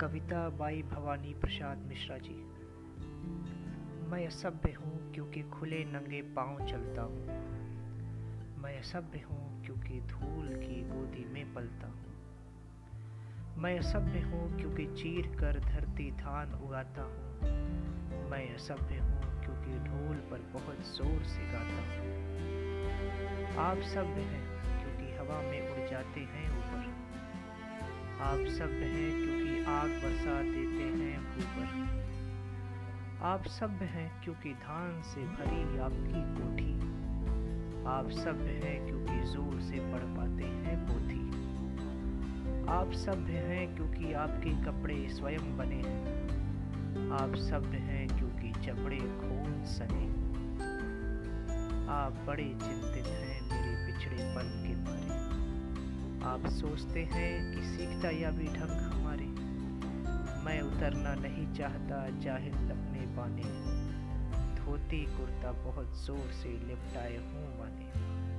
कविता by Bhavani Prasad Mishra ji. मैं असभ्य हूँ क्योंकि खुले नंगे पाँव चलता हूँ। मैं असभ्य हूँ क्योंकि धूल की गोदी में पलता हूँ। मैं असभ्य हूँ क्योंकि चीर कर धरती धान उगाता हूँ। मैं असभ्य हूँ क्योंकि ढोल पर बहुत ज़ोर से गाता हूँ। आप सभ्य हैं क्योंकि हवा में उड़ जाते हैं ऊपर। आप सब हैं क्योंकि आग बरसा देते हैं ऊपर आप सब हैं क्योंकि धान से भरी आपकी कोठी। आप सब हैं क्योंकि ज़ोर से पढ़ पाते हैं पोथी। आप सब हैं क्योंकि आपके कपड़े स्वयं बने हैं। आप सब हैं क्योंकि चपड़े खून सने। आप बड़े चिंतित हैं मेरे पिछड़े पिछड़ेपन के बारे। आप सोचते हैं कि सीखता या भी ढंग हमारे। मैं उतरना नहीं चाहता जाहिल अपने पाने धोती कुर्ता बहुत ज़ोर से लिपटाए हूँ मन।